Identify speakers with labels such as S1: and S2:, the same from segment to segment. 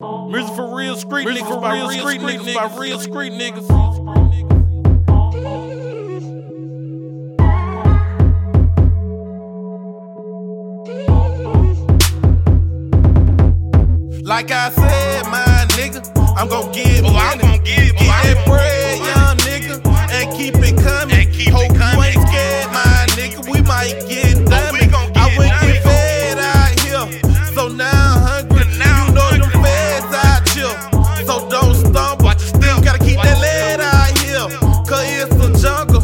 S1: Music for real street niggas, for real street niggas, by real street niggas.
S2: Like I said, my nigga, I'm gon' get
S1: Oh, I'm
S2: it's the jungle.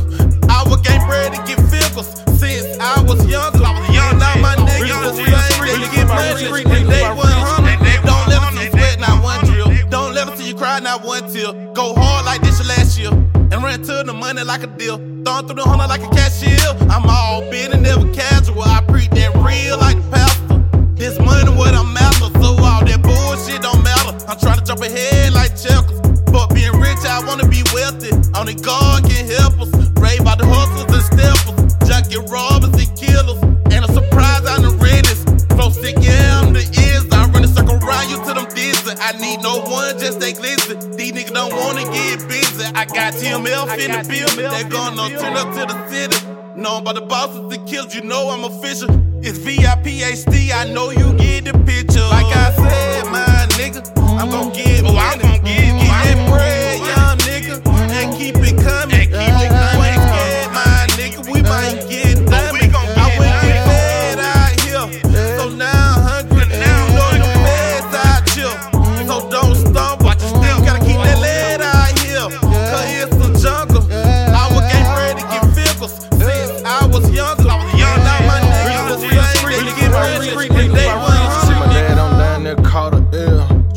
S2: Our game ready to get figures since I was younger.
S1: I was young,
S2: now my niggas
S1: Real
S2: the
S1: street,
S2: same.
S1: street,
S2: They get money,
S1: real
S2: street,
S1: street,
S2: and they
S1: by real
S2: 100.
S1: street, they
S2: Don't let them see sweat, not one drill. Don't let them see you cry, not one tear. Go hard like this your last year. And run to the money like a deal. Throwing through the hundred like a cashier. I'm all big and never casual. I preach that real like the pastor. This money what I'm after, so all that bullshit don't matter. I'm trying to jump ahead like checkers. But being rich, I wanna be wealthy. Only God can help us. Raised by the hustlers and steppers, junkie robbers and killers. And a surprise I'm the reddest. Flow sick, yeah, I'm the is. I run a circle around you till I'm dizzy. I need no one, just stay glizzy. These niggas don't wanna get busy. I got TMF in the building. They gonna turn up to the city. Known by the bosses and killers, you know I'm official. It's VIP HD, I know you get the picture.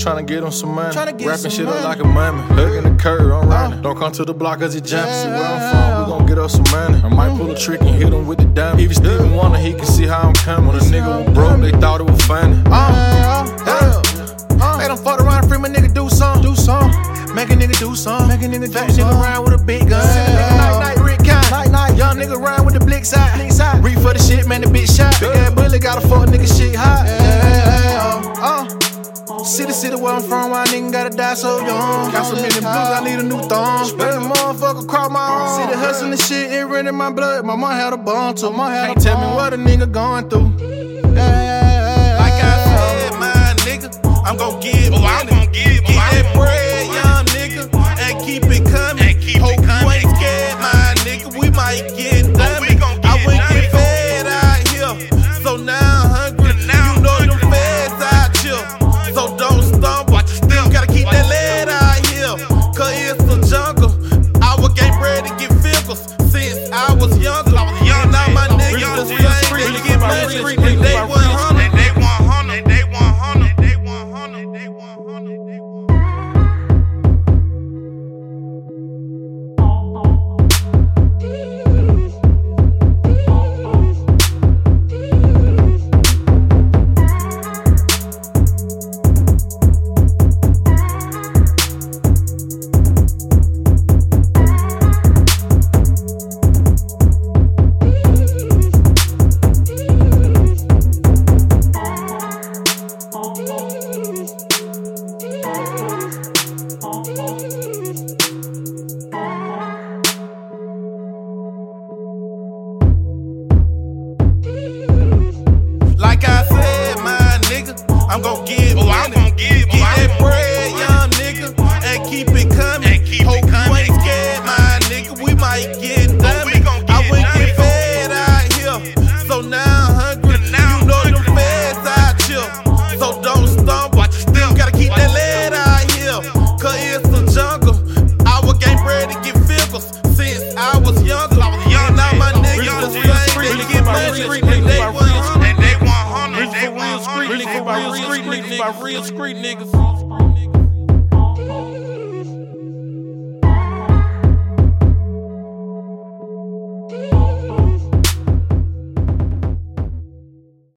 S3: L. Tryna get him some money. Rapping shit up like a mummy. Hugging the curb, I'm running. Don't come to the block cause he jumping. See where I'm from, we gon' get us some money. I might pull a trick and hit him with the diamond. Even Steven Wonder, he can see how I'm coming. When a nigga was broke, they thought it was funny.
S4: Uh, uh, uh, Make them fuck around, free my nigga do some, do some. Make a nigga do some, make a nigga do some. nigga around with a big gun. Night night Rick night night. Young nigga around with the blick side. Reach for the shit, man, the bitch shot. Big ass bullet got a fuck nigga shit hot. Yeah, uh, uh. City, city where I'm from, why nigga gotta die so young? Got so many blues, I need a new thumb. Spread the motherfucker across my arm. the hustling and shit, it ran in my blood. My mom had a bun, so my had Can't tell me what a nigga going through.
S2: Like I said, my nigga, I'm gon' get
S1: Oh, I'm gon' get, oh,
S2: Get that bread, young since I was.
S1: Young,
S2: I'm gon' get
S1: Oh, I'm gon' oh,
S2: Get that bread, young nigga, and keep it coming.
S1: And keep it
S2: Hope you
S1: coming.
S2: ain't scared, my nigga. We might get done.
S1: we gon'
S2: I
S1: done.
S2: get fed out here, so now I'm hungry.
S1: Now
S2: you know
S1: I'm
S2: them feds out here, so don't stumble.
S1: Watch your step.
S2: Gotta keep that lead out here, cause it's the jungle. Our game ready to get figures since I was younger.
S1: I was young,
S2: now my niggas the
S1: Real
S2: same.
S1: street
S2: They
S1: niggas,
S2: get money,
S1: by real street niggas.